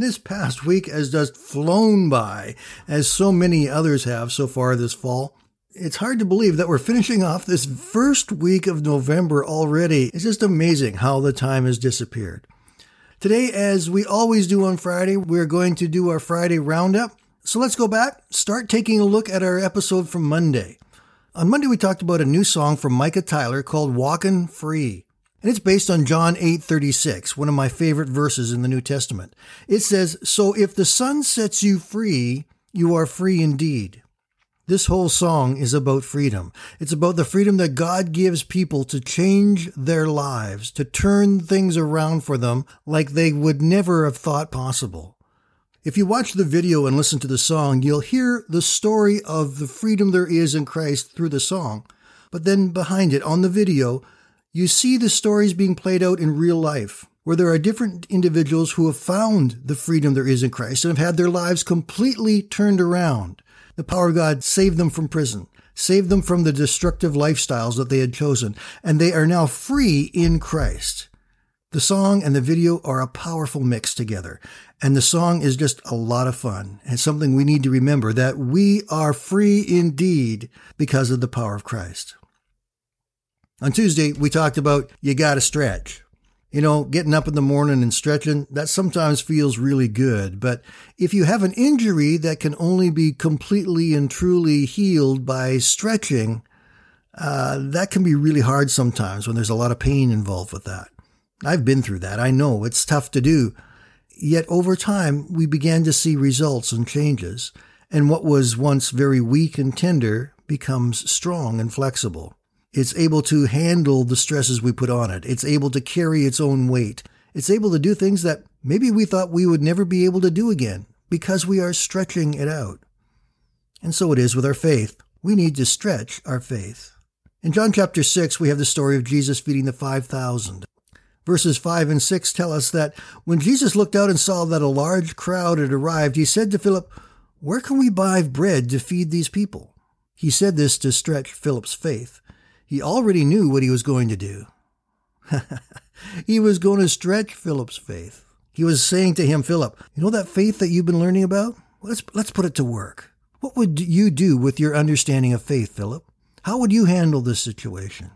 This past week has just flown by, as so many others have so far this fall. It's hard to believe that we're finishing off this first week of November already. It's just amazing how the time has disappeared. Today, as we always do on Friday, we're going to do our Friday roundup. So let's go back, start taking a look at our episode from Monday. On Monday, we talked about a new song from Micah Tyler called Walkin' Free. And it's based on John 8:36, one of my favorite verses in the New Testament. It says, "So if the Son sets you free, you are free indeed." This whole song is about freedom. It's about the freedom that God gives people to change their lives, to turn things around for them like they would never have thought possible. If you watch the video and listen to the song, you'll hear the story of the freedom there is in Christ through the song. But then behind it, on the video, you see the stories being played out in real life, where there are different individuals who have found the freedom there is in Christ and have had their lives completely turned around. The power of God saved them from prison, saved them from the destructive lifestyles that they had chosen, and they are now free in Christ. The song and the video are a powerful mix together, and the song is just a lot of fun and something we need to remember that we are free indeed because of the power of Christ. On Tuesday, we talked about you gotta stretch. You know, getting up in the morning and stretching, that sometimes feels really good. But if you have an injury that can only be completely and truly healed by stretching, uh, that can be really hard sometimes when there's a lot of pain involved with that. I've been through that. I know it's tough to do. Yet over time, we began to see results and changes. And what was once very weak and tender becomes strong and flexible. It's able to handle the stresses we put on it. It's able to carry its own weight. It's able to do things that maybe we thought we would never be able to do again because we are stretching it out. And so it is with our faith. We need to stretch our faith. In John chapter 6, we have the story of Jesus feeding the 5,000. Verses 5 and 6 tell us that when Jesus looked out and saw that a large crowd had arrived, he said to Philip, Where can we buy bread to feed these people? He said this to stretch Philip's faith. He already knew what he was going to do. he was going to stretch Philip's faith. He was saying to him, Philip, you know that faith that you've been learning about? Let's, let's put it to work. What would you do with your understanding of faith, Philip? How would you handle this situation?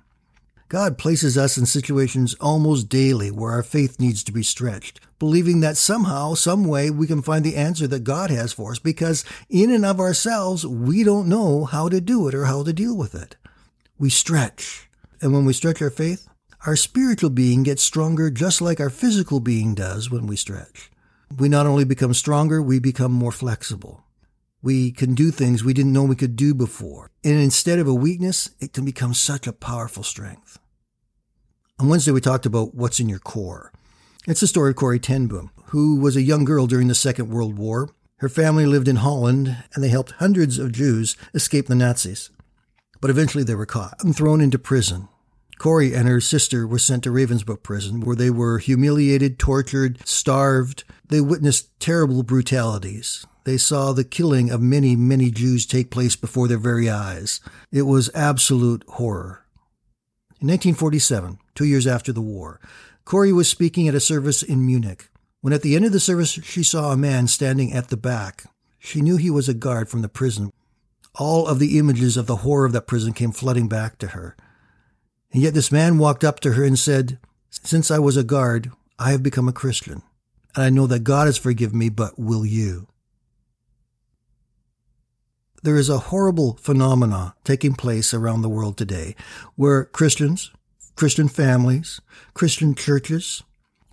God places us in situations almost daily where our faith needs to be stretched, believing that somehow, some way, we can find the answer that God has for us because in and of ourselves, we don't know how to do it or how to deal with it we stretch. And when we stretch our faith, our spiritual being gets stronger just like our physical being does when we stretch. We not only become stronger, we become more flexible. We can do things we didn't know we could do before. And instead of a weakness, it can become such a powerful strength. On Wednesday, we talked about what's in your core. It's the story of Corrie ten Boom, who was a young girl during the Second World War. Her family lived in Holland, and they helped hundreds of Jews escape the Nazis but eventually they were caught and thrown into prison. Corrie and her sister were sent to Ravensbrück prison, where they were humiliated, tortured, starved. They witnessed terrible brutalities. They saw the killing of many, many Jews take place before their very eyes. It was absolute horror. In 1947, two years after the war, Corrie was speaking at a service in Munich. When at the end of the service she saw a man standing at the back, she knew he was a guard from the prison all of the images of the horror of that prison came flooding back to her. And yet this man walked up to her and said, Since I was a guard, I have become a Christian. And I know that God has forgiven me, but will you? There is a horrible phenomena taking place around the world today where Christians, Christian families, Christian churches,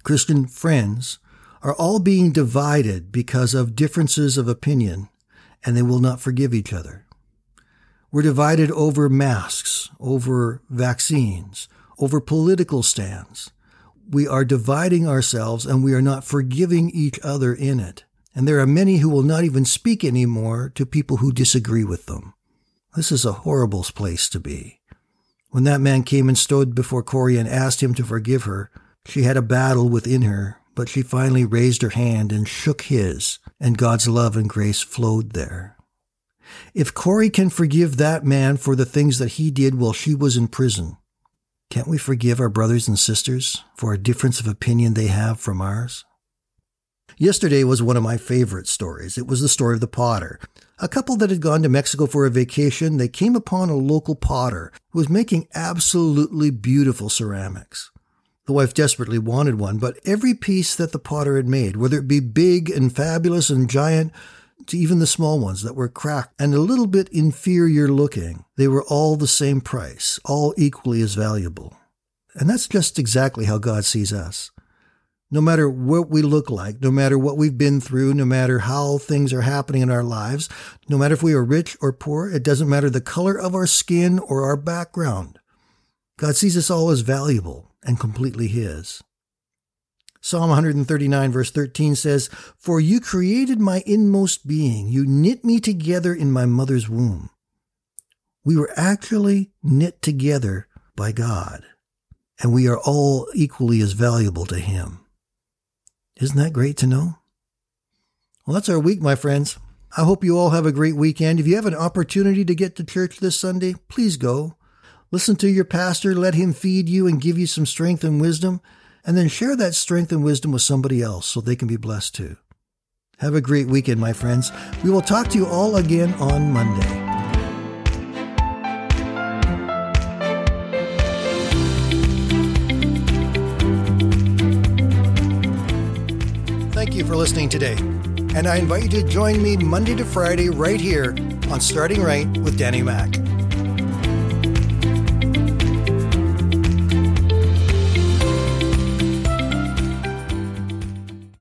Christian friends are all being divided because of differences of opinion and they will not forgive each other. We're divided over masks, over vaccines, over political stands. We are dividing ourselves and we are not forgiving each other in it. And there are many who will not even speak anymore to people who disagree with them. This is a horrible place to be. When that man came and stood before Corrie and asked him to forgive her, she had a battle within her, but she finally raised her hand and shook his, and God's love and grace flowed there. If Corrie can forgive that man for the things that he did while she was in prison, can't we forgive our brothers and sisters for a difference of opinion they have from ours? Yesterday was one of my favorite stories. It was the story of the potter. A couple that had gone to Mexico for a vacation, they came upon a local potter who was making absolutely beautiful ceramics. The wife desperately wanted one, but every piece that the potter had made, whether it be big and fabulous and giant, to even the small ones that were cracked and a little bit inferior looking, they were all the same price, all equally as valuable. And that's just exactly how God sees us. No matter what we look like, no matter what we've been through, no matter how things are happening in our lives, no matter if we are rich or poor, it doesn't matter the color of our skin or our background. God sees us all as valuable and completely His. Psalm 139, verse 13 says, For you created my inmost being. You knit me together in my mother's womb. We were actually knit together by God, and we are all equally as valuable to Him. Isn't that great to know? Well, that's our week, my friends. I hope you all have a great weekend. If you have an opportunity to get to church this Sunday, please go. Listen to your pastor, let him feed you and give you some strength and wisdom and then share that strength and wisdom with somebody else so they can be blessed too. Have a great weekend, my friends. We will talk to you all again on Monday. Thank you for listening today. And I invite you to join me Monday to Friday right here on Starting Right with Danny Mack.